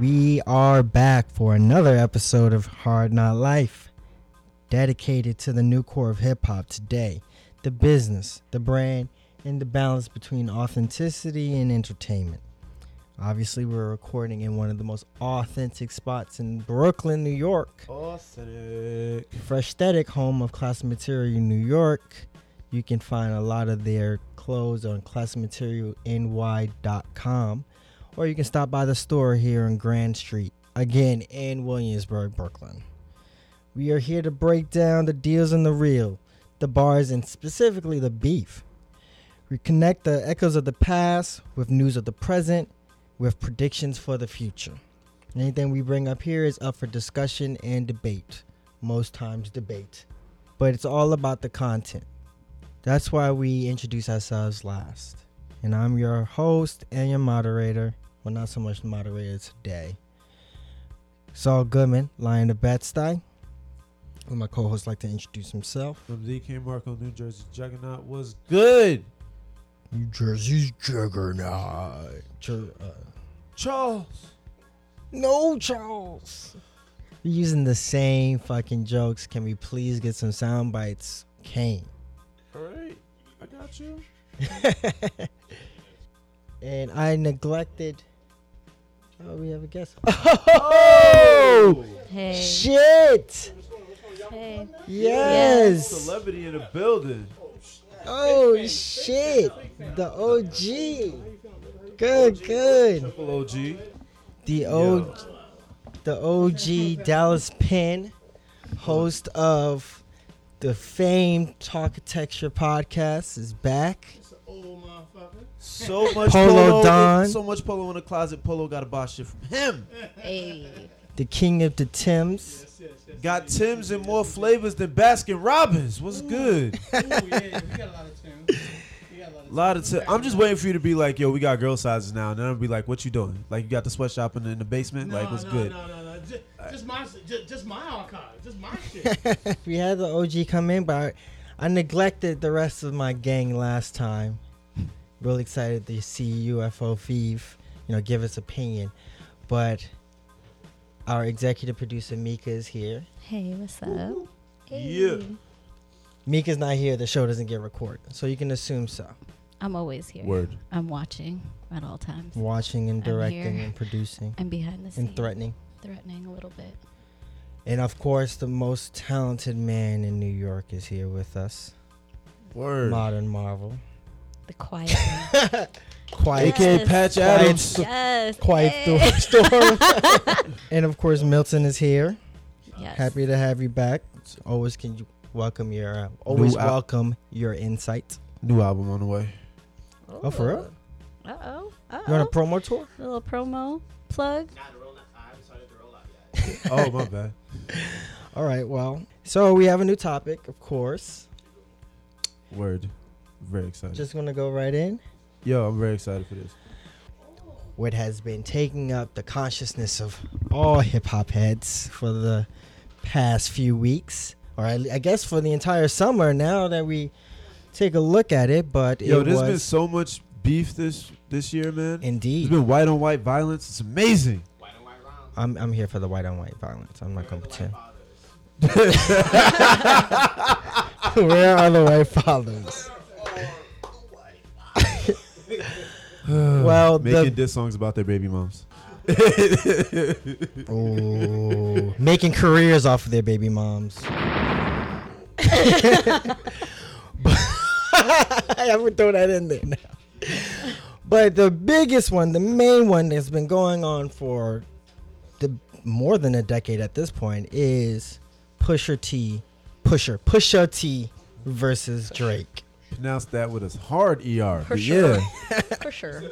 We are back for another episode of Hard Not Life, dedicated to the new core of hip hop today the business, the brand, and the balance between authenticity and entertainment. Obviously, we're recording in one of the most authentic spots in Brooklyn, New York. Authentic. Fresh Aesthetic, home of Classic Material New York. You can find a lot of their clothes on classicmaterialny.com or you can stop by the store here on Grand Street, again in Williamsburg, Brooklyn. We are here to break down the deals and the real, the bars, and specifically the beef. We connect the echoes of the past with news of the present, with predictions for the future. Anything we bring up here is up for discussion and debate, most times debate, but it's all about the content. That's why we introduce ourselves last. And I'm your host and your moderator. Well, not so much the moderator today. Saul Goodman, Lion of Bed-Stuy. Who my co-host like to introduce himself. From DK Marco, New Jersey Juggernaut was good. New Jersey's Juggernaut. Jer- uh, Charles. no, Charles. We're using the same fucking jokes. Can we please get some sound bites? Kane. All right. I got you. and I neglected. Oh, we have a guest. Oh! Hey. Shit! Hey. Yes. Celebrity in the building. Oh shit! The OG. Good, good. Triple OG. The O, the OG Dallas Penn, host of the famed Talkitecture podcast, is back. So much Polo polo. Don. So much polo in the closet. Polo got to buy shit from him. Hey. The king of the Tims. Got Tim's and more flavors than Baskin Robbins. What's good? Ooh, yeah, we got a lot of tunes. We got a lot of A lot of. T- I'm just waiting for you to be like, yo, we got girl sizes now, and then I'll be like, what you doing? Like you got the sweatshop in the, in the basement? No, like what's no, good? No, no, no. Just, just my, just, just my archive. Just my shit. we had the OG come in, but I, I neglected the rest of my gang last time. Really excited to see UFO Thief, you know, give its opinion. But our executive producer Mika is here. Hey, what's up? Yeah. Mika's not here, the show doesn't get recorded. So you can assume so. I'm always here. Word. I'm watching at all times. Watching and directing and producing I'm behind the scenes. and threatening. Threatening a little bit. And of course, the most talented man in New York is here with us. Word. Modern Marvel. The quiet one. Quiet, AKA Yes. Patch Quiet Adams. yes. quiet hey. storm. and of course, Milton is here. Yes. Happy to have you back. Always can you welcome your uh, always al- welcome your insight. New album on the way. Oh, for real? Uh oh. Uh You on a promo tour? A little promo plug. Oh my bad. All right. Well, so we have a new topic, of course. Word. Very excited. Just gonna go right in. Yo, I'm very excited for this. What has been taking up the consciousness of all hip hop heads for the past few weeks, or I, I guess for the entire summer. Now that we take a look at it, but Yo, it there's was been so much beef this this year, man. There's indeed. been white on white violence. It's amazing. White on white I'm I'm here for the white on white violence. I'm not gonna pretend. Where are the white fathers? well, Making the, diss songs about their baby moms. Ooh, making careers off of their baby moms. I would throw that in there now. But the biggest one, the main one that's been going on for the more than a decade at this point is Pusher T, Pusher, Pusher T versus Drake. Pronounce that with a hard ER. For but sure. Yeah. For sure.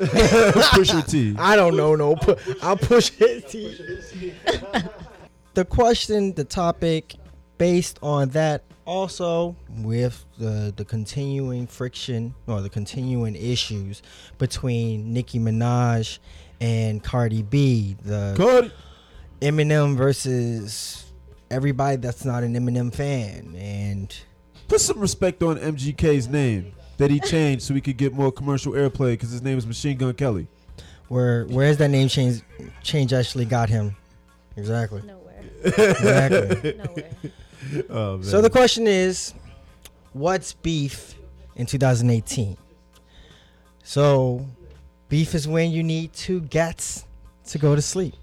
Pusher T. I don't know, no. Pu- I'll push it. the question, the topic, based on that, also with the the continuing friction or the continuing issues between Nicki Minaj and Cardi B, the Cody. Eminem versus everybody that's not an Eminem fan, and Put some respect on MGK's name that he changed so he could get more commercial airplay because his name is Machine Gun Kelly. Where where's that name change change actually got him? Exactly. Nowhere. Exactly. Nowhere. Oh, man. so the question is, what's beef in 2018? So, beef is when you need two gats to go to sleep.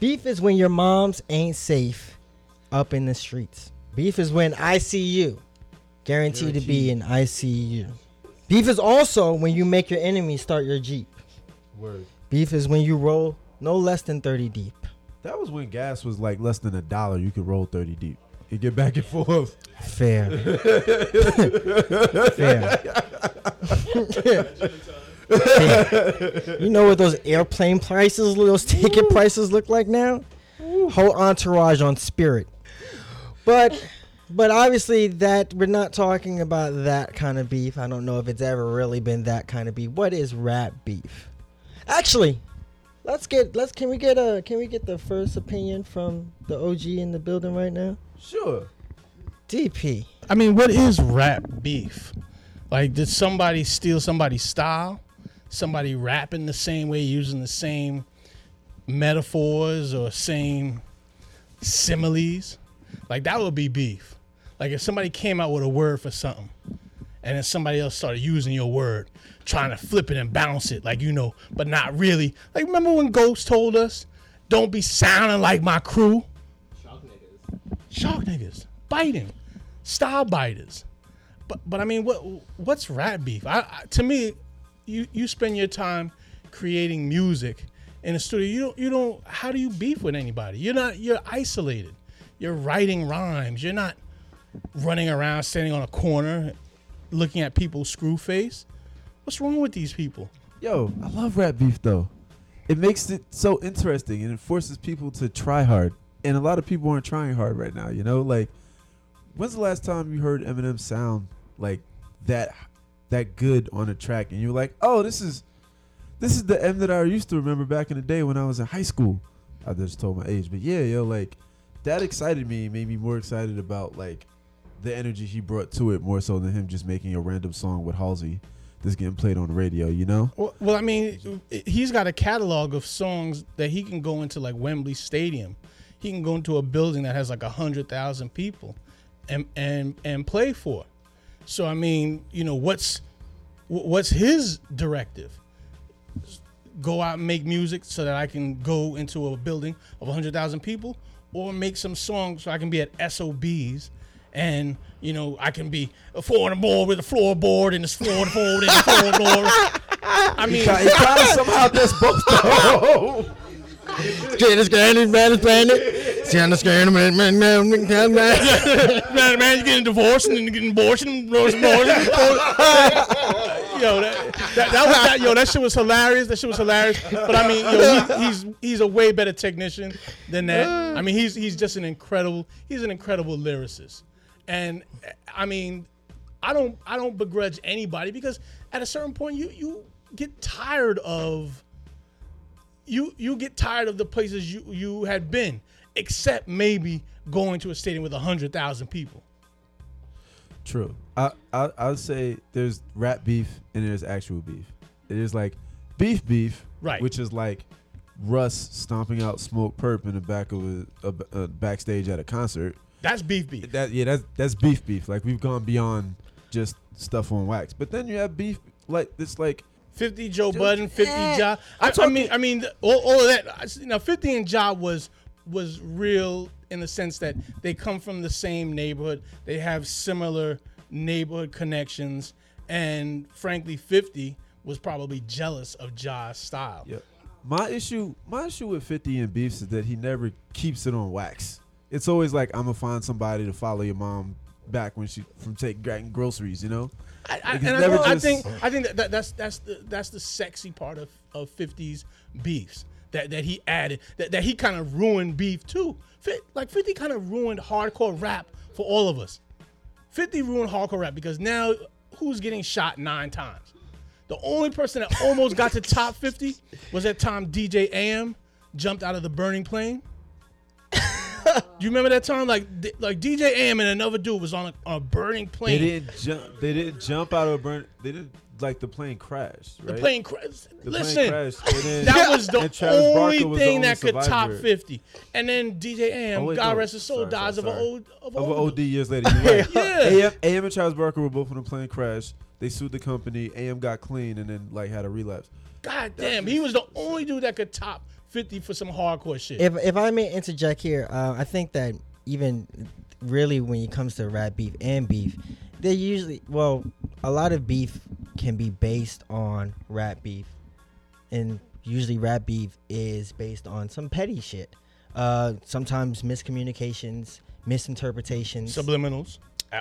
Beef is when your moms ain't safe up in the streets. Beef is when ICU, guaranteed to be in ICU. Beef is also when you make your enemy start your Jeep. Word. Beef is when you roll no less than 30 deep. That was when gas was like less than a dollar. You could roll thirty deep. You get back and forth. Fair. Fair. Fair. You know what those airplane prices, those ticket prices look like now? Whole entourage on spirit. But but obviously that we're not talking about that kind of beef. I don't know if it's ever really been that kind of beef. What is rap beef? Actually, let's get let's can we get a can we get the first opinion from the OG in the building right now? Sure. DP. I mean, what is rap beef? Like, did somebody steal somebody's style? Somebody rapping the same way, using the same metaphors or same similes? Like, that would be beef. Like, if somebody came out with a word for something and then somebody else started using your word, trying to flip it and bounce it, like, you know, but not really. Like, remember when Ghost told us, don't be sounding like my crew? Shark niggas. Shock niggas biting. Style biters. But but I mean what what's rat beef? I, I to me, you you spend your time creating music in a studio. You don't you don't how do you beef with anybody? You're not you're isolated. You're writing rhymes. You're not running around standing on a corner looking at people's screw face. What's wrong with these people? Yo, I love rap beef though. It makes it so interesting and it forces people to try hard. And a lot of people aren't trying hard right now, you know? Like when's the last time you heard Eminem sound like that that good on a track and you're like, "Oh, this is this is the M that I used to remember back in the day when I was in high school." I just told my age, but yeah, yo, like that excited me, made me more excited about like the energy he brought to it more so than him just making a random song with Halsey that's getting played on the radio, you know? Well, well, I mean, he's got a catalog of songs that he can go into like Wembley Stadium. He can go into a building that has like a hundred thousand people, and and and play for. So I mean, you know, what's what's his directive? Go out and make music so that I can go into a building of a hundred thousand people, or make some songs so I can be at SOBs and you know I can be a four and a board with a floorboard and a floor to and a floorboard. I mean, He kind of somehow does both though. Scared of scared man is planet. Scared of scared man man man man man. man, man, you getting divorced and then you getting abortion, abortion, abortion. yo, that, that, that was that. Yo, that shit was hilarious. That shit was hilarious. But I mean, yo, he, he's he's a way better technician than that. I mean, he's he's just an incredible. He's an incredible lyricist, and I mean, I don't I don't begrudge anybody because at a certain point you you get tired of you you get tired of the places you you had been, except maybe going to a stadium with a hundred thousand people. True. I, I I would say there's rap beef and there's actual beef. It is like beef beef, Right. Which is like Russ stomping out Smokepurpp in the back of a, a, a backstage at a concert. That's beef beef. That yeah, that's that's beef beef. Like we've gone beyond just stuff on wax. But then you have beef like this like Fifty Joe Budden, Fifty eh, Job. I, I mean, I mean, all, all of that. Know, Fifty and Job was was real in the sense that they come from the same neighborhood. They have similar neighborhood connections, and frankly, Fifty was probably jealous of Ja's style. Yeah. My issue, my issue with Fifty and beefs is that he never keeps it on wax. It's always like I'm gonna find somebody to follow your mom back when she from taking groceries. You know, I, I, Like, and I, know- I think I think that, that that's that's the that's the sexy part of of 50s beefs that that he added that, that he kind of ruined beef too. Fit, like 50 kind of ruined hardcore rap for all of us. 50 ruined hardcore rap because now who's getting shot nine times? The only person that almost got to top 50 was that time DJ AM jumped out of the burning plane. Do you remember that time? Like, d- like DJ AM and another dude was on a, on a burning they plane. didn't jump. They didn't jump out of a burn. They didn't. like the plane crashed. The Right? plane crashed. The Listen, plane crashed. And then, that was the and Travis only Barker was the thing only that could top survivor. 50. And then DJ AM, Oh, wait, God no. rest his soul, Sorry, dies sorry, of, sorry. a old, of, Of an. OD years later. You're right. Yeah. AM, AM and Travis Barker were both in a plane crash. They sued the company. AM got clean and then like had a relapse. God damn, he was the only dude that could top 50 for some hardcore shit. If if I may interject here, uh, I think that even really when it comes to rap beef and beef, they usually well a lot of beef can be based on rap beef, and usually rap beef is based on some petty shit. Uh, sometimes miscommunications, misinterpretations. Subliminals.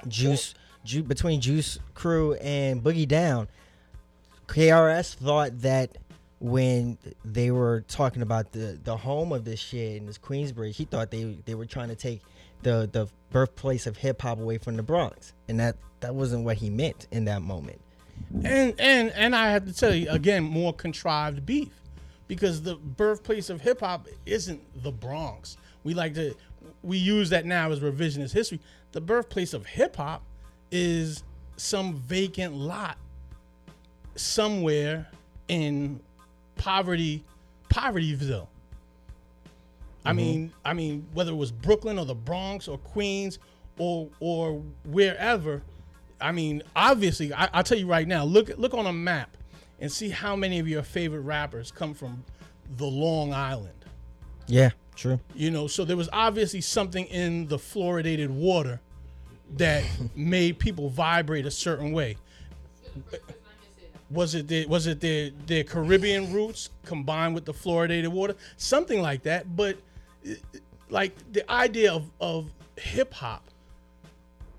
Juice, Ju- between Juice Crew and Boogie Down, KRS thought that when they were talking about the the home of this shit in this Queensbridge, he thought they they were trying to take the the birthplace of hip hop away from the Bronx, and that that wasn't what he meant in that moment. And and and I have to tell you again, more contrived beef, because the birthplace of hip hop isn't the Bronx. We like to we use that now as revisionist history. The birthplace of hip hop is some vacant lot somewhere in poverty povertyville. I mm-hmm. mean, I mean, whether it was Brooklyn or the Bronx or Queens or or wherever. I mean, obviously, I, I'll tell you right now. Look look on a map and see how many of your favorite rappers come from the Long Island. Yeah, true. You know, so there was obviously something in the fluoridated water that made people vibrate a certain way. Was it the, was it their their Caribbean roots combined with the fluoridated water? Something like that. But like the idea of, of hip hop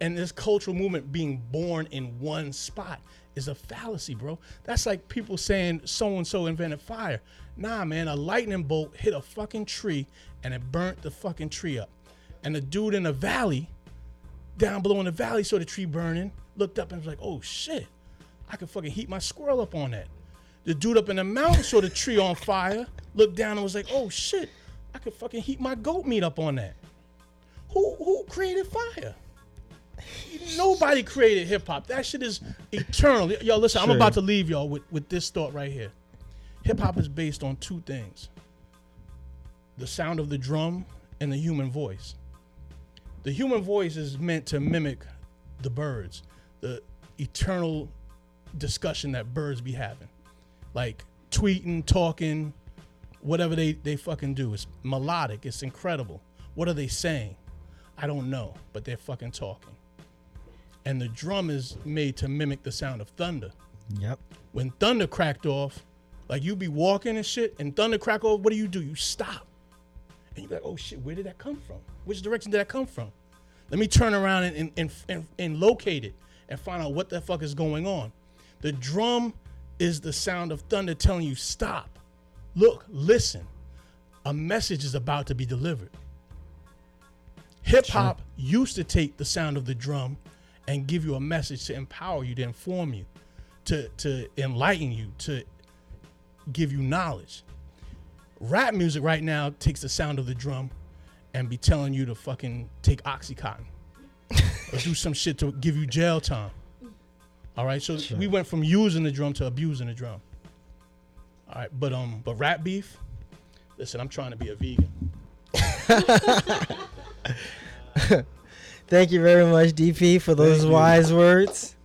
and this cultural movement being born in one spot is a fallacy, bro. That's like people saying so and so invented fire. Nah, man, a lightning bolt hit a fucking tree and it burnt the fucking tree up. And the dude in the valley, down below in the valley, saw the tree burning, looked up and was like, oh shit, I could fucking heat my squirrel up on that. The dude up in the mountain saw the tree on fire, looked down and was like, oh shit, I could fucking heat my goat meat up on that. Who who created fire? Nobody created hip hop. That shit is eternal. Yo, listen, I'm about to leave y'all with, with this thought right here. Hip hop is based on two things the sound of the drum and the human voice. The human voice is meant to mimic the birds, the eternal discussion that birds be having. Like tweeting, talking, whatever they, they fucking do. It's melodic, it's incredible. What are they saying? I don't know, but they're fucking talking. And the drum is made to mimic the sound of thunder. Yep. When thunder cracked off, like you be walking and shit, and thunder crack off, what do you do? You stop. And you be like, oh shit, where did that come from? Which direction did that come from? Let me turn around and, and, and, and locate it and find out what the fuck is going on. The drum is the sound of thunder telling you, stop, look, listen. A message is about to be delivered. Hip hop used to take the sound of the drum and give you a message to empower you, to inform you, to, to enlighten you, to give you knowledge. Rap music right now takes the sound of the drum and be telling you to fucking take Oxycontin or do some shit to give you jail time. All right, so we went from using the drum to abusing the drum. All right, but um, but rap beef. Listen, I'm trying to be a vegan. Thank you very much, DP, for those Thank you. wise words.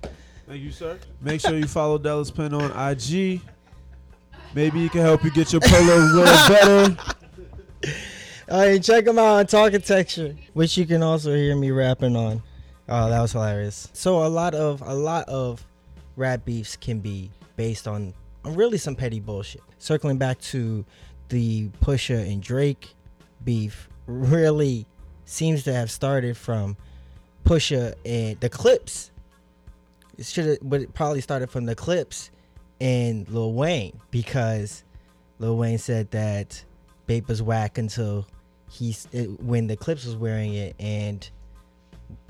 Thank you, sir. Make sure you follow Dallas Penn on IG. Maybe he can help you get your polo a little better. All right, check him out on Talking Texture, which you can also hear me rapping on. Oh, that was hilarious. So a lot of a lot of rap beefs can be based on, on really some petty bullshit. Circling back to the Pusha and Drake beef, really seems to have started from Pusha and the Clipse. It should have, but it probably started from the Clipse and Lil Wayne because Lil Wayne said that Bape was whack until he's when the Clipse was wearing it and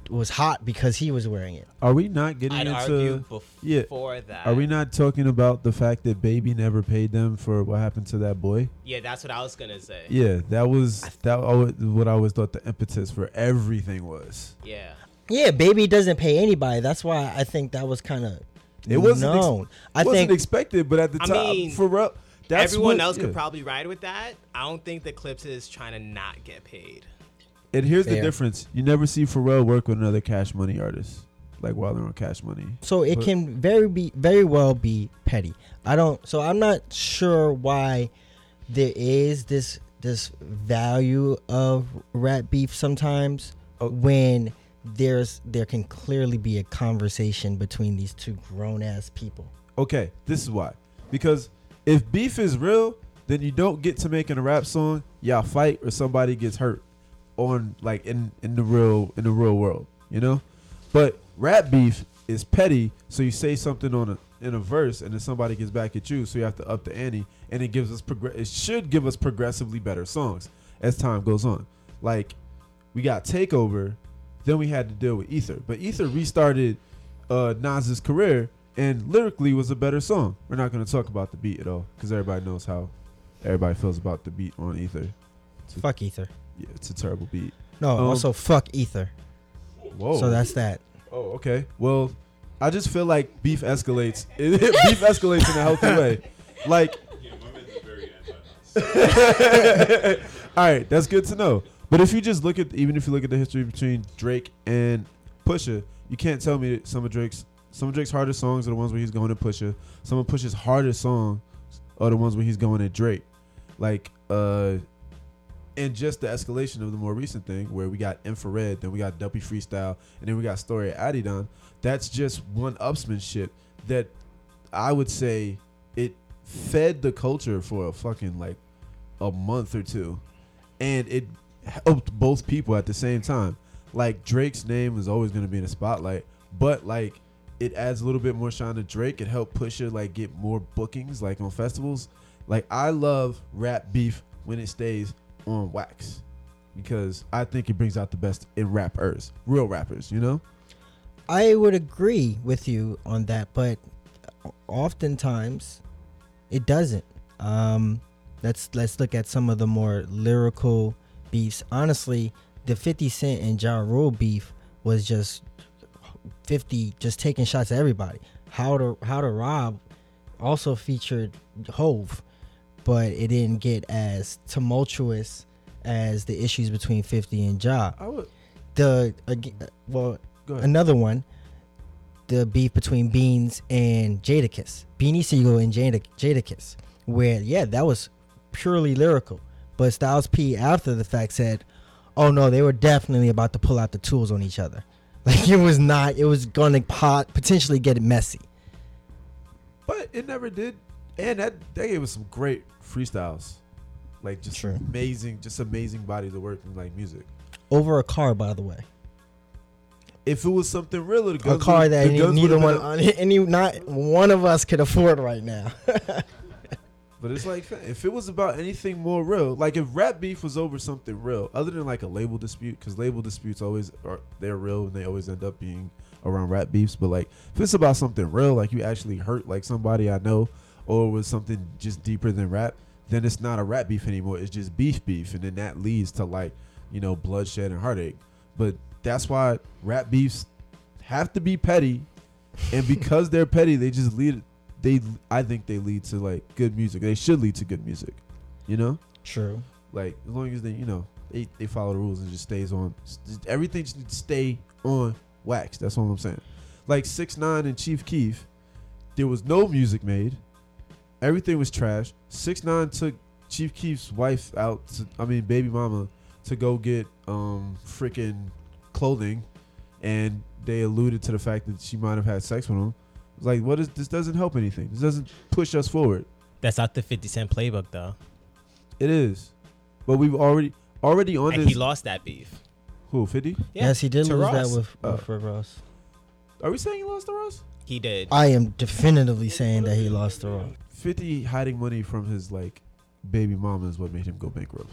was hot because he was wearing it. Are we not getting I'd into? argue before yeah. that. Are we not talking about the fact that Baby never paid them for what happened to that boy? Yeah, that's what I was gonna say. Yeah, that was that. always- What I always thought the impetus for everything was. Yeah. Yeah, baby doesn't pay anybody. That's why I think that was kind of It wasn't ex- known. I wasn't think expected, but at the I time, mean, Pharrell, that's Everyone what- else yeah. could probably ride with that. I don't think the Clipse is trying to not get paid. And here's the difference: you never see Pharrell work with another Cash Money artist, like while they're on Cash Money. so. It But- can very be very well be petty. I don't. So I'm not sure why there is this this value of rap beef sometimes Oh. when there's there can clearly be a conversation between these two grown ass people. Okay, this is why. Because if beef is real, then you don't get to making a rap song. Y'all fight or somebody gets hurt on like in in the real in the real world, you know. But rap beef is petty, so you say something on a in a verse and then somebody gets back at you, so you have to up the ante, and it gives us progress. It should give us progressively better songs as time goes on. Like we got Takeover, then we had to deal with Ether, but Ether restarted uh, Nas's career and lyrically was a better song. We're not going to talk about the beat at all because everybody knows how everybody feels about the beat on Ether. Fuck Ether. Yeah, it's a terrible beat. No, Um, also fuck Ether. Whoa. So that's that. oh okay. Well, I just feel like beef escalates. beef escalates in a healthy way. Like, Yeah, very all right, that's good to know. But if you just look at, even if you look at the history between Drake and Pusha, you can't tell me that some of Drake's some of Drake's hardest songs are the ones where he's going at Pusha. Some of Pusha's hardest songs are the ones where he's going at Drake. Like, uh, and just the escalation of the more recent thing where we got infrared, then we got Duppy freestyle, and then we got story at Adidon. That's just one upsmanship that I would say it fed the culture for a fucking like a month or two, and it helped both people at the same time. Like Drake's name is always to be in the spotlight, but like it adds a little bit more shine to Drake. It helped Pusha like get more bookings like on festivals. Like I love rap beef when it stays on wax because I think it brings out the best in rappers, real rappers. You know. I would agree with you on that, but oftentimes it doesn't. Um, let's let's look at some of the more lyrical beefs. Honestly, the 50 Cent and Ja Rule beef was just 50 just taking shots at everybody. How to How to Rob also featured Hove, but it didn't get as tumultuous as the issues between 50 and Ja. Would The well, another one, the beef between Beans and Jadakiss, Beanie Sigel and Jada, Jadakiss, where yeah, that was purely lyrical, but Styles P after the fact said, "Oh no, they were definitely about to pull out the tools on each other. Like it was not. It was going to pot, potentially get messy." But it never did. And that they gave us some great freestyles. Like just True. amazing, just amazing bodies of work in like music. Over a car, by the way, If it was something real, the a car would- that the any, guns neither one, up. any not one of us could afford right now. But it's like if it was about anything more real, like if rap beef was over something real, other than like a label dispute, because label disputes always are they're real and they always end up being around rap beefs. But like if it's about something real, like you actually hurt like somebody I know, or was something just deeper than rap, then it's not a rap beef anymore. It's just beef beef, and then that leads to like you know bloodshed and heartache. But that's why rap beefs have to be petty, and because they're petty, they just lead. They, I think they lead to like good music. They should lead to good music, you know. True. Like as long as they, you know, they, they follow the rules and just stays on. just- everything just stay on wax. That's all I'm saying. Like six nine and Chief Keef, there was no music made. Everything was trash. Six nine took Chief Keef's wife out. To, I mean, baby mama, to go get um freaking clothing, and they alluded to the fact that she might have had sex with him. It's like, what is this? Doesn't help anything. This doesn't push us forward. That's not the 50 Cent playbook, though. It is, but we've already already on And this. he lost that beef. Who fifty? Yeah, yes, he did to lose Ross. that with, with Rick Ross. Are we saying he lost to Ross? He did. I am definitively saying that he lost the role. 50 hiding money from his like baby mama is what made him go bankrupt.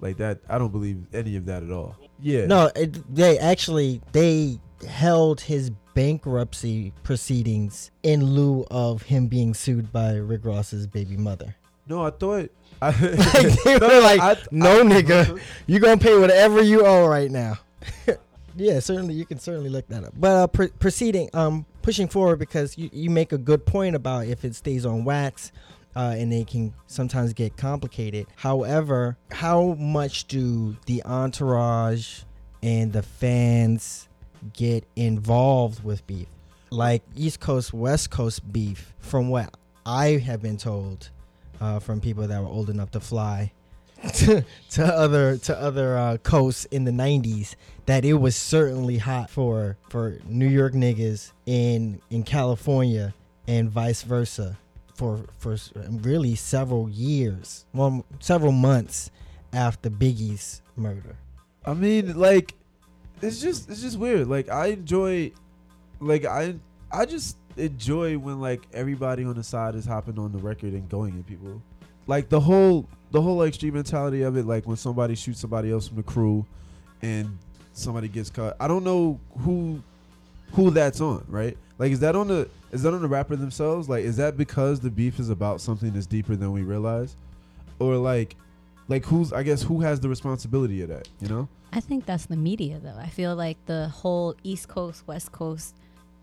Like that, I don't believe any of that at all. Yeah. No, it, they actually they held his bankruptcy proceedings in lieu of him being sued by Rick Ross's baby mother. No, I thought. I, Like, they No, were like, I- "No, I- nigga, you gonna pay whatever you owe right now." yeah, certainly you can certainly look that up. But uh, pr- proceeding, um, pushing forward because you, you make a good point about if it stays on wax uh, and it can sometimes get complicated. However, how much do the entourage and the fans get involved with beef? Like East Coast, West Coast beef, from what I have been told uh, from people that were old enough to fly to, to other to other uh, coasts in the 90s that it was certainly hot for for New York niggas in in California and vice versa for for really several years well several months after Biggie's murder I mean, like, it's just it's just weird. Like, I enjoy, like, I I just enjoy when like everybody on the side is hopping on the record and going at people. Like the whole the whole extreme mentality of it. Like when somebody shoots somebody else from the crew, and somebody gets cut. I don't know who who that's on, right? Like, is that on the is that on the rapper themselves? Like, is that because the beef is about something that's deeper than we realize, or like, like who's I guess who has the responsibility of that? You know? I think that's the media, though. I feel like the whole East Coast, West Coast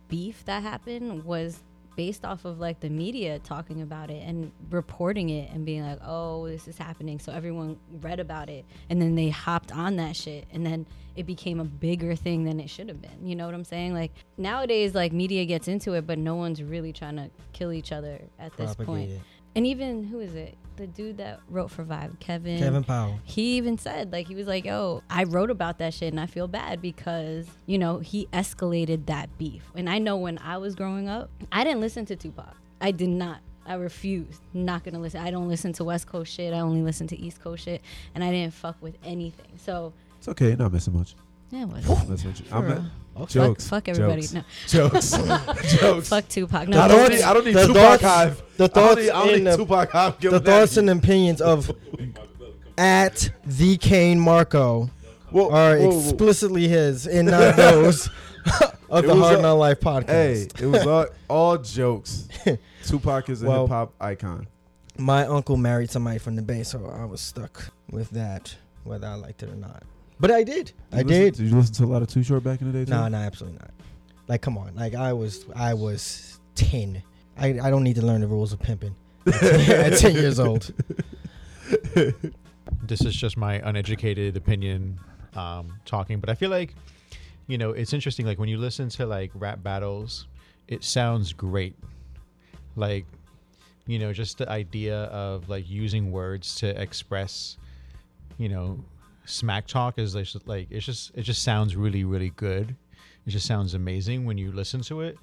beef that happened was based off of like the media talking about it and reporting it and being like, oh, this is happening. So everyone read about it and then they hopped on that shit and then it became a bigger thing than it should have been. You know what I'm saying? Like nowadays, like media gets into it, but no one's really trying to kill each other at this point. propagated And even, who is it? The dude that wrote for Vibe, Kevin. Kevin Powell He even said, like, he was like, yo, I wrote about that shit and I feel bad because, you know, he escalated that beef. And I know when I was growing up, I didn't listen to Tupac. I did not. I refused. Not gonna listen. I don't listen to West Coast shit. I only listen to East Coast shit. And I didn't fuck with anything. So, It's okay, not missing much. yeah, it was. That's what you, I'm For at, real. okay. jokes. Fuck everybody. Jokes. No. Jokes. jokes. Fuck Tupac. I No, don't need, I don't need the Tupac thoughts- Hive. the I don't thoughts need, I don't in need the- Tupac Hive. Give the him that. thoughts and opinions of at the Kane Marco Whoa, are whoa, whoa. explicitly his and not those of It the Hard a- Not Life podcast. Hey, it was all, all jokes. Tupac is a Well- hip hop icon. My uncle married somebody from the Bay, so I was stuck with that, whether I liked it or not. But I did. I listen- did. Did you listen to a lot of Too Short back in the day? Too? No, no, absolutely not. Like, come on. Like, I was, I was ten. I, I don't need to learn the rules of pimping at ten years old. this is just my uneducated opinion um, talking, but I feel like you know it's interesting. Like when you listen to like rap battles, it sounds great. Like you know, just the idea of like using words to express, you know, smack talk is like, like it's just it just sounds really really good. It just sounds amazing when you listen to it.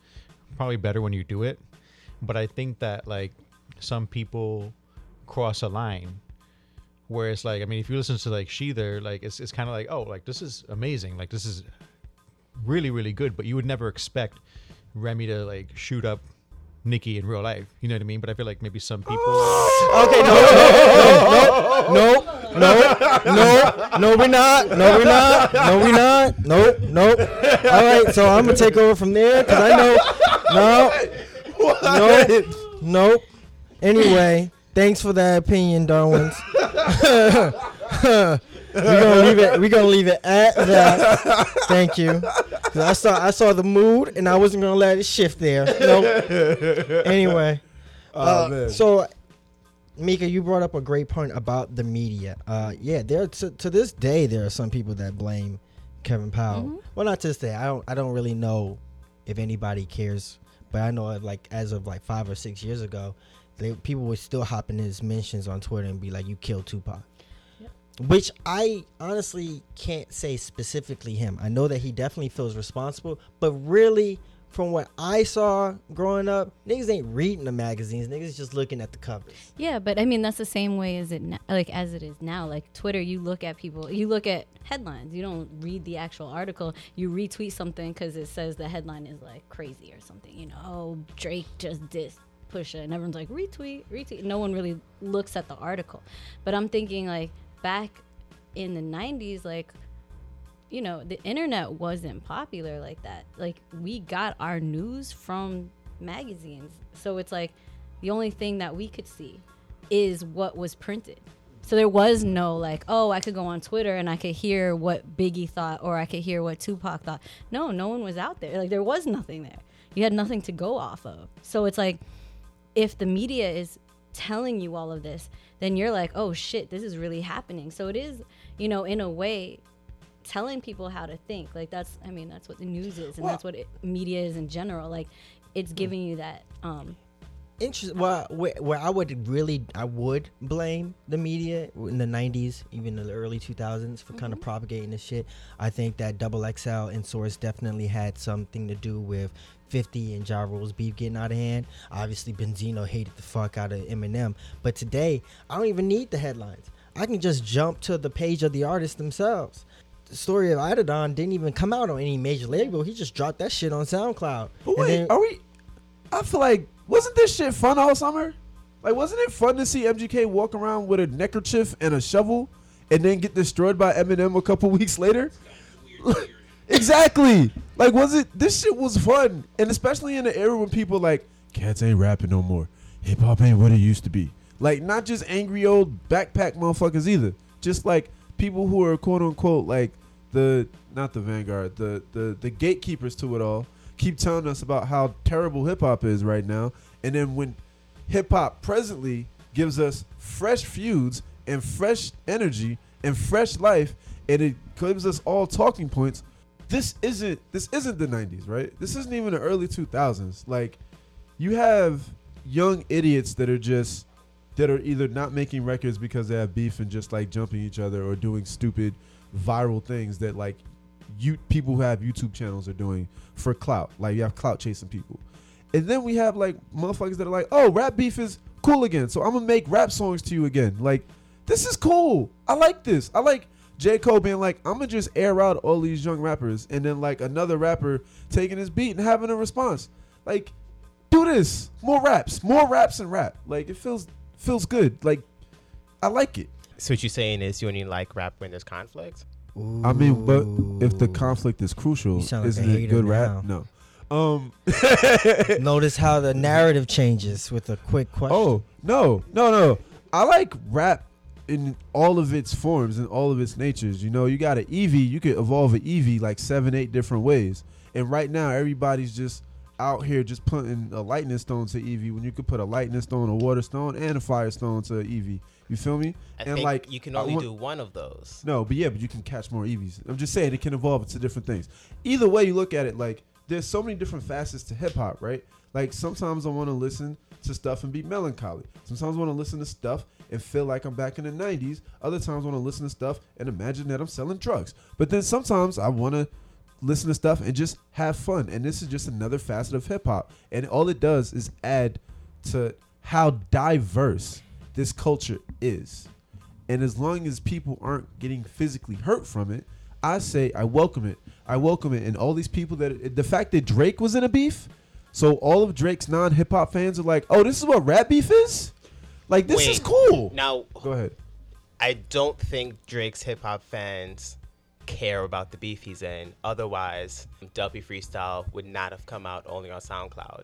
Probably better when you do it. But I think that like some people cross a line where it's like I mean if you listen to like Shether like it's it's kind of like oh like this is amazing like this is really really good but you would never expect Remy to like shoot up Nicki in real life you know what I mean but I feel like maybe some people Okay, no, no, no, no, no, no, no, we're not. No, we're not. No, we're not. Nope, nope. All right, so I'm gonna take over from there because I know. No, nope, nope. Anyway, thanks for that opinion, Darwin's. we're gonna leave it. We're gonna leave it at that. Thank you. I saw I saw the mood, and I wasn't gonna let it shift there. Nope. Anyway. Oh, Uh, man. So, Mika, you brought up a great point about the media. Uh, yeah, there to, to this day there are some people that blame Kevin Powell. Mhm. Well, not to this day. I don't. I don't really know if anybody cares, but I know like as of like five or six years ago, they, people were still hopping in his mentions on Twitter and be like, "You killed Tupac." Which I honestly can't say specifically him. I know that he definitely feels responsible, but really, from what I saw growing up, niggas ain't reading the magazines. Niggas just looking at the covers. Yeah, but I mean that's the same way as it no- like as it is now. Like Twitter, you look at people, you look at headlines. You don't read the actual article. You retweet something because it says the headline is like crazy or something. You know, oh Drake just dissed Pusha, and everyone's like retweet, retweet. No one really looks at the article. But I'm thinking like back in the '90s, like you know, the internet wasn't popular like that. Like we got our news from magazines. So it's like the only thing that we could see is what was printed. So there was no like, oh, I could go on Twitter and I could hear what Biggie thought or I could hear what Tupac thought. No, no one was out there. Like there was nothing there. You had nothing to go off of. So it's like if the media is telling you all of this, then you're like, oh shit, this is really happening. So it is, you know, in a way, telling people how to think. Like that's, I mean, that's what the news is, and Well- that's what it, media is in general. Like it's giving you that. um Interesting. Well, where, where I would really, I would blame the media in the '90s, even in the early 2000s, for kind of propagating this shit. I think that Double XL and Source definitely had something to do with 50 and Ja Rule's beef getting out of hand. Obviously, Benzino hated the fuck out of Eminem, but today I don't even need the headlines. I can just jump to the page of the artists themselves. The story of Adidon didn't even come out on any major label. He just dropped that shit on SoundCloud. But wait, then- are we? I feel like wasn't this shit fun all summer? Like, wasn't it fun to see MGK walk around with a neckerchief and a shovel, and then get destroyed by Eminem a couple weeks later? exactly. Like, was it? This shit was fun, and especially in the era when people like cats ain't rapping no more. Hip hop ain't what it used to be. Like, not just angry old backpack motherfuckers either. Just like people who are quote unquote like the not the vanguard, the the the gatekeepers to it all keep telling us about how terrible hip hop is right now, and then when hip hop presently gives us fresh feuds and fresh energy and fresh life, and it gives us all talking points. This isn't this isn't the '90s, right? This isn't even the early 2000s. Like, you have young idiots that are just that are either not making records because they have beef and just like jumping each other or doing stupid viral things that like you people who have YouTube channels are doing for clout. Like you have clout chasing people. And then we have like motherfuckers that are like, "Oh, rap beef is cool again. So I'm to make rap songs to you again." Like this is cool. I like this. I like J. Cole being like, I'm gonna just air out all these young rappers, and then like another rapper taking his beat and having a response. Like, do this. More raps. More raps and rap. Like it feels feels good. Like I like it. So what you're saying is you only like rap when there's conflict? I mean, but if the conflict is crucial, You sound like isn't it good now. rap? No. Um. Notice how the narrative changes with a quick question. Oh no, no, no! I like rap in all of its forms and all of its natures. You know, you got an Eevee, you could evolve an Eevee like seven, eight different ways. And right now, everybody's just out here just putting a lightning stone to Eevee when you could put a lightning stone, a water stone, and a fire stone to Eevee. You feel me? I and think like you can only want- do one of those. no, but yeah, but you can catch more Eevees. I'm just saying it can evolve into different things. Either way you look at it, like there's so many different facets to hip hop, right? Like sometimes I want to listen to stuff and be melancholy. Sometimes I want to listen to stuff and feel like I'm back in the 90s. Other times I want to listen to stuff and imagine that I'm selling drugs. But then sometimes I want to listen to stuff and just have fun. And this is just another facet of hip hop. And all it does is add to how diverse this culture is. And as long as people aren't getting physically hurt from it, I say I welcome it. I welcome it. And all these people that the fact that Drake was in a beef, so all of Drake's non hip hop fans are like, oh, this is what rap beef is? Like, this is cool. Now, Go ahead. I don't think Drake's hip hop fans care about the beef he's in. Otherwise, Duppy Freestyle would not have come out only on SoundCloud.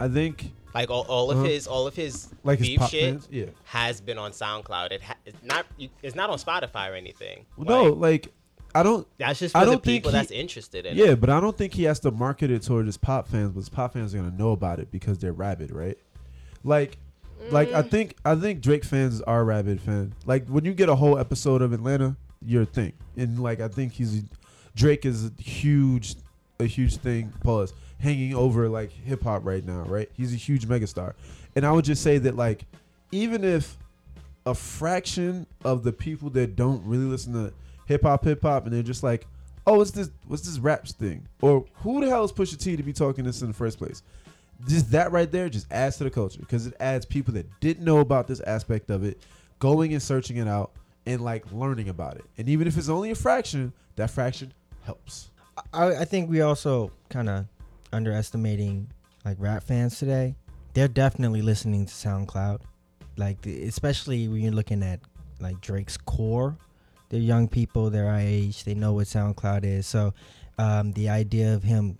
I think, Like all, all of Uh-huh. his all of his like his beef pop shit fans. Yeah. has been on SoundCloud. It ha- it's not you- it's not on Spotify or anything. no, Like, like, I don't. that's just I for the don't think people he- that's interested in Yeah, it. but I don't think he has to market it towards his pop fans, but his pop fans are gonna know about it because they're rabid, right? Like, like I think I think Drake fans are rabid fan. Like when you get a whole episode of Atlanta, you're a thing, and like I think he's Drake is a huge, a huge thing. Pause hanging over like hip hop right now, right? He's a huge megastar, and I would just say that like even if a fraction of the people that don't really listen to hip hop, hip hop, and they're just like, oh, what's this? What's this raps thing? Or who the hell is Pusha T to be talking this in the first place? Just that right there just adds to the culture because it adds people that didn't know about this aspect of it going and searching it out and like learning about it. And even if it's only a fraction, that fraction helps. I, I think we also kind of underestimating like rap fans today. They're definitely listening to SoundCloud, like especially when you're looking at like Drake's core. They're young people. They're our age. They know what SoundCloud is. So um, the idea of him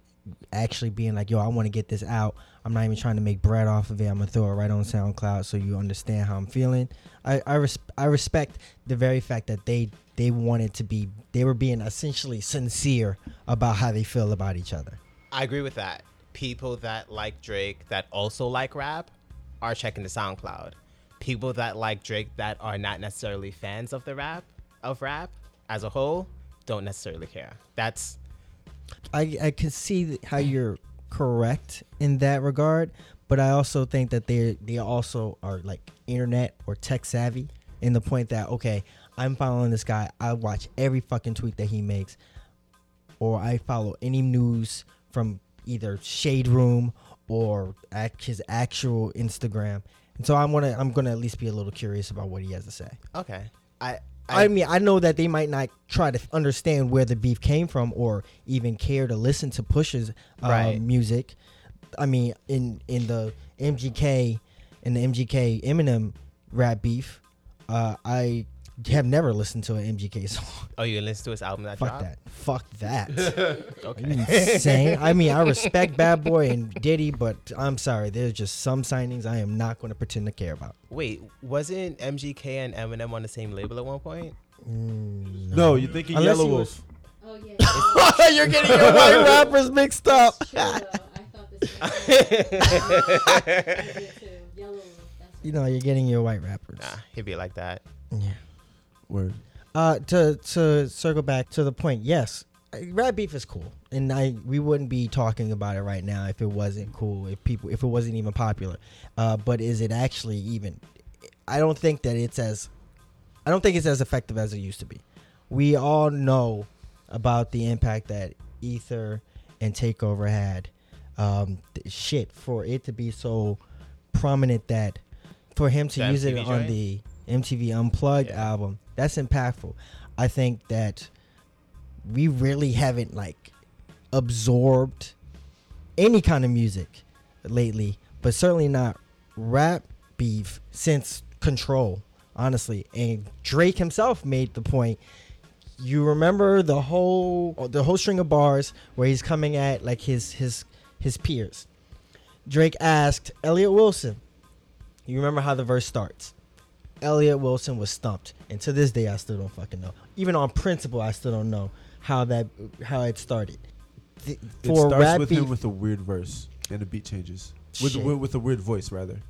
actually being like, "Yo, I want to get this out. I'm not even trying to make bread off of it. I'm gonna throw it right on SoundCloud so you understand how I'm feeling." I I, res- I respect the very fact that they they wanted to be they were being essentially sincere about how they feel about each other. I agree with that people that like Drake that also like rap are checking the SoundCloud. People that like Drake that are not necessarily fans of the rap of rap as a whole don't necessarily care. That's I I can see how you're correct in that regard, but I also think that they they also are like internet or tech savvy in the point that okay, I'm following this guy. I watch every fucking tweet that he makes, or I follow any news from either Shade Room or his actual Instagram. And so I'm gonna I'm gonna at least be a little curious about what he has to say. okay. I I, mean, I know that they might not try to understand where the beef came from or even care to listen to Push's uh, Right. music. I mean, in in the MGK in the MGK Eminem rap beef, uh, I have never listened to an MGK song. oh, you listen to his album that Fuck dropped? that. Fuck that. Are you Okay. insane? I mean, I respect Bad Boy and Diddy, but I'm sorry. There's just some signings I am not going to pretend to care about. Wait, wasn't MGK and Eminem on the same label at one point? Mm, No, you're thinking Unless Yellow he Wolf. Oh yeah. You're getting your white rappers mixed up. True, though. I thought this was Yellow. That's You know, you're getting your white rappers. Nah, he'd be like that. Yeah. Word. Uh, to to circle back to the point, yes, uh, rap beef is cool, and I we wouldn't be talking about it right now if it wasn't cool, if people if it wasn't even popular. Uh, but is it actually even? I don't think that it's as, I don't think it's as effective as it used to be. We all know about the impact that Ether and Takeover had. Um, th- shit, for it to be so prominent that for him to The use it MTV on joint? the MTV Unplugged Yeah. album, that's impactful. I think that we really haven't like absorbed any kind of music lately, but certainly not rap beef since Control, honestly. And Drake himself made the point. You remember the whole the whole string of bars where he's coming at like his his his peers. Drake asked Elliot Wilson. You remember how the verse starts? Elliot Wilson was stumped, and to this day, I still don't fucking know. Even on principle, I still don't know how that how it started. Th- It For starts rap with beef, him with a weird verse and the beat changes. With, Shit. with, with a weird voice, rather.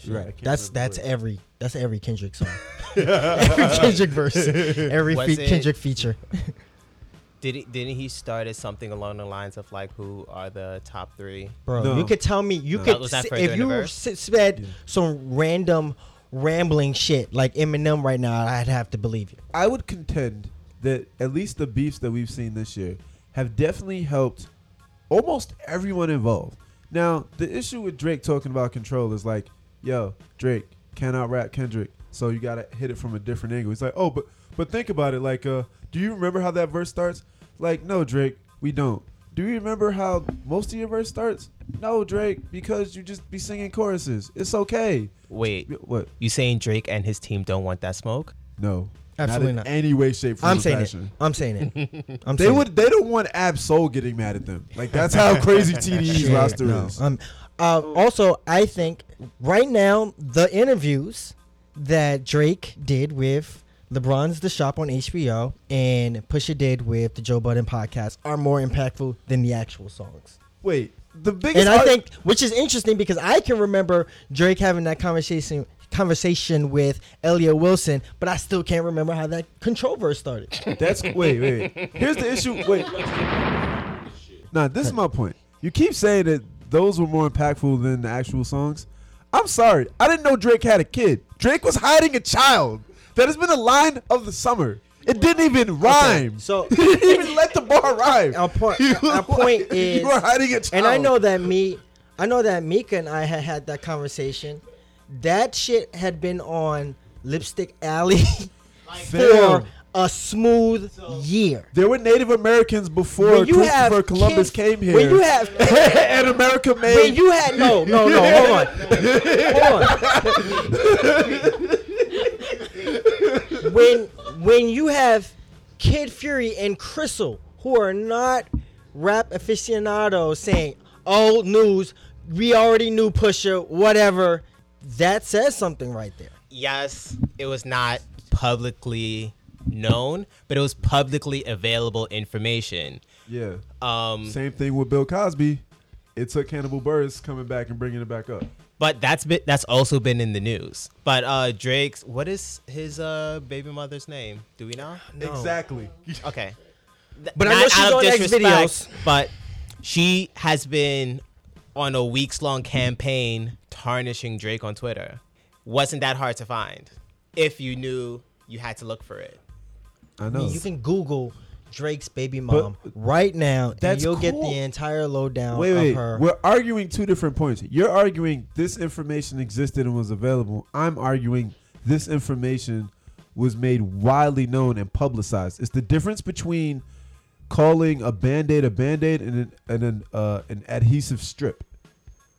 You're right. I that's that's the every that's every Kendrick song, every Kendrick verse, every fe- it- Kendrick feature. Did he, didn't he started something along the lines of like who are the top three? Bro, No. you could tell me you No. could Was s- if you said Yeah. some random rambling shit like Eminem right now, I'd have to believe you. I would contend that at least the beefs that we've seen this year have definitely helped almost everyone involved. Now, the issue with Drake talking about control is like, yo, Drake cannot rap Kendrick, so you gotta hit it from a different angle. He's like, oh, but but think about it. Like, uh, do you remember how that verse starts? Like, no, Drake, we don't. Do you remember how most of your verse starts? No, Drake, because you just be singing choruses. It's okay. Wait, What? you saying Drake and his team don't want that smoke? No, Absolutely not not. in any way, shape, form, I'm saying fashion. it. I'm saying it. I'm They saying would. They don't want Ab Soul getting mad at them. Like that's how crazy TDE's Shit, roster no. is. Um, uh, also, I think right now the interviews that Drake did with LeBron's The Shop on HBO and Pusha did with the Joe Budden podcast are more impactful than the actual songs. Wait, the biggest. And I art- think, which is interesting because I can remember Drake having that conversation conversation with Elliot Wilson, but I still can't remember how that control verse started. that's wait, wait, wait. Here's the issue. Wait. Nah, this is my point. You keep saying that those were more impactful than the actual songs. I'm sorry. I didn't know Drake had a kid. Drake was hiding a child. That has been the line of the summer. It didn't even rhyme. so- he didn't even let the bar rhyme. Our point, He our point like, is, you were hiding a child. and I know that me, I know that Mika and I had had that conversation. That shit had been on Lipstick Alley for a smooth year. There were Native Americans before you Christopher Columbus kids- came here. When you have and America made. when you had no no no hold on hold on when when you have Kid Fury and Crissle who are not rap aficionados saying old news we already knew Pusha whatever that says something right there Yes, it was not publicly known, but it was publicly available information. yeah. Um, Same thing with Bill Cosby. it took Hannibal Buress coming back and bringing it back up. But that's been that's also been in the news. But uh Drake's what is his uh baby mother's name? Do we know? No. Exactly. Okay. Th- But I know she's out of on X videos. But she has been on a weeks long campaign tarnishing Drake on Twitter. Wasn't that hard to find if you knew you had to look for it. I I know. mean, you can Google Drake's baby But- mom right now, and you'll get the entire lowdown wait, of wait. her. We're arguing two different points. You're arguing this information existed and was available. I'm arguing this information was made widely known and publicized. It's the difference between calling a band-aid a band-aid and an, and an, uh, an adhesive strip.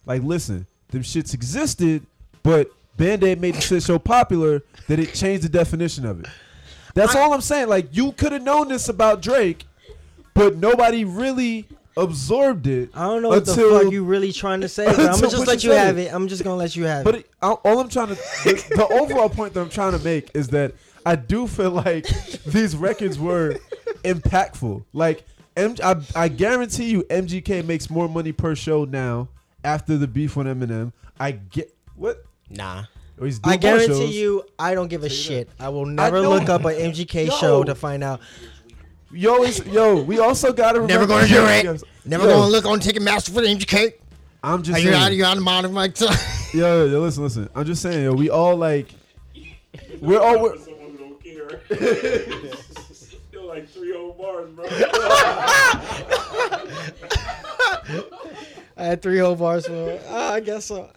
Like, listen, them shits existed, but band-aid made the shit so popular that it changed the definition of it. That's all I'm saying. Like, you could have known this about Drake, but nobody really absorbed it. I don't know what the until- fuck you really trying to say. But I'm until gonna just let you you have it. I'm just gonna let you have But it. But all all I'm trying to, the, the overall point that I'm trying to make is that I do feel like these records were impactful. Like, M, I, I guarantee you, MGK makes more money per show now after the beef on Eminem. I get what? Nah. He's I guarantee shows. you, I don't give a Tell you shit. I will never know. look up an MGK Yo. show to find out. Yo, it's, yo, we also gotta remember. Never gonna do it. Never gonna look on Ticketmaster for the MGK. I'm just Are you out? saying. You out of mind of my time? Yo, yo, listen, listen. I'm just saying, yo, we all like, we're all. We're, Someone don't care. Like three old bars, bro. I had three whole bars for it. Ah, I guess so.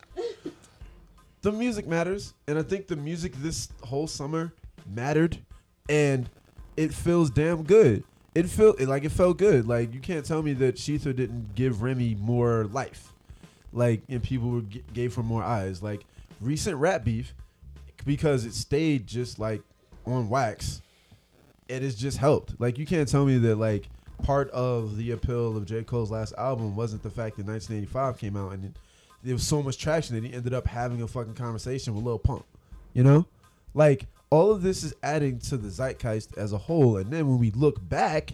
The music matters, and I think the music this whole summer mattered, and it feels damn good. It feel it, like it felt good. Like you can't tell me that Shether didn't give Remy more life, like and people were, g- gave her more eyes. Like recent rap beef, because it stayed just like on wax. It has just helped. Like you can't tell me that like part of the appeal of J Cole's last album wasn't the fact that 1985 came out and it, there was so much traction that he ended up having a fucking conversation with Lil Pump. You know, like all of this is adding to the zeitgeist as a whole. And then when we look back,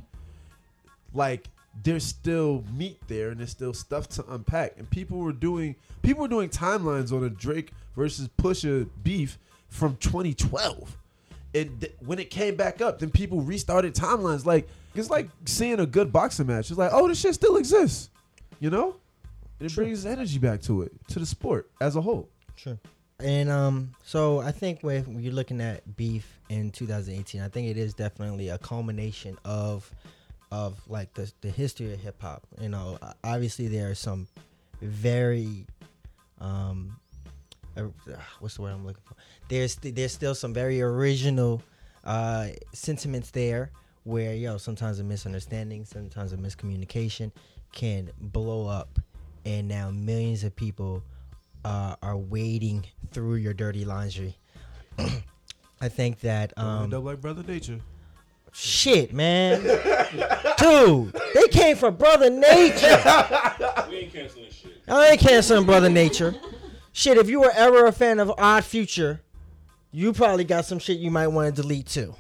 like there's still meat there and there's still stuff to unpack. And people were doing people were doing timelines on a Drake versus Pusha beef from 2012. And th- when it came back up, then people restarted timelines. Like it's like seeing a good boxing match. It's like, oh, this shit still exists. You know? It brings energy back to it, to the sport as a whole. Sure. And um, so I think when you're looking at beef in 2018, I think it is definitely a culmination of of like the the history of hip hop. You know, obviously there are some very um, uh, what's the word I'm looking for? There's there's still some very original uh sentiments there where yo sometimes a misunderstanding, sometimes a miscommunication can blow up, and now millions of people uh, are wading through your dirty laundry. I think that um, end up like Brother Nature. shit, man, dude, they came from Brother Nature. we ain't canceling shit. I ain't canceling Brother Nature. Shit, if you were ever a fan of Odd Future, you probably got some shit you might want to delete too.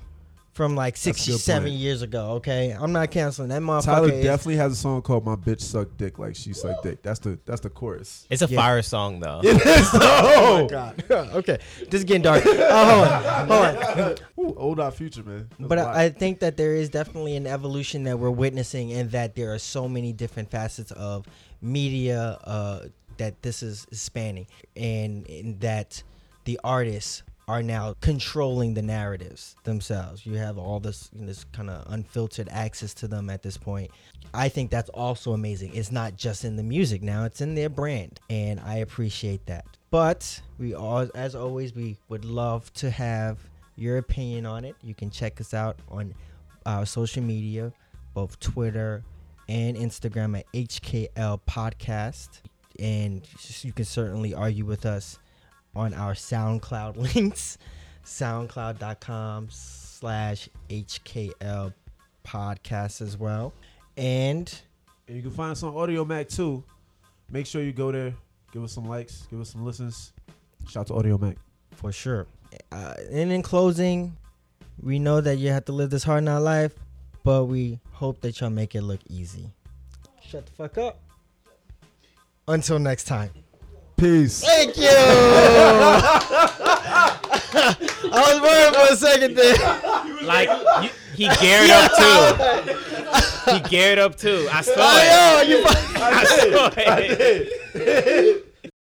From like a six, good seven point. years ago, okay? I'm not canceling that motherfucker. Tyler is- definitely has a song called "My Bitch Suck Dick Like She Suck Dick." That's the that's the chorus. It's a Yeah. fire song though. It is Oh though. God. okay, this is getting dark. Oh, hold on, hold on. Ooh, old our future man. That's But a. I I think that there is definitely an evolution that we're witnessing, and that there are so many different facets of media uh, that this is spanning, and, and that the artists are now controlling the narratives themselves. You have all this this kind of unfiltered access to them at this point. I think that's also amazing. It's not just in the music now; it's in their brand, and I appreciate that. But we all, as always, we would love to have your opinion on it. You can check us out on our social media, both Twitter and Instagram at HKL Podcast. And you can certainly argue with us on our SoundCloud links, soundcloud.com slash HKL Podcast as well. And And you can find us on Audiomack too. Make sure you go there, give us some likes, give us some listens. Shout out to Audiomack. for sure. Uh, and in closing, we know that you have to live this hard in our life, but we hope that y'all make it look easy. Shut the fuck up. Until next time. Peace. Thank you. I was worried for a second there. Like you, he geared up too. He geared up too. I saw oh, it. Oh, yo, you. I saw it.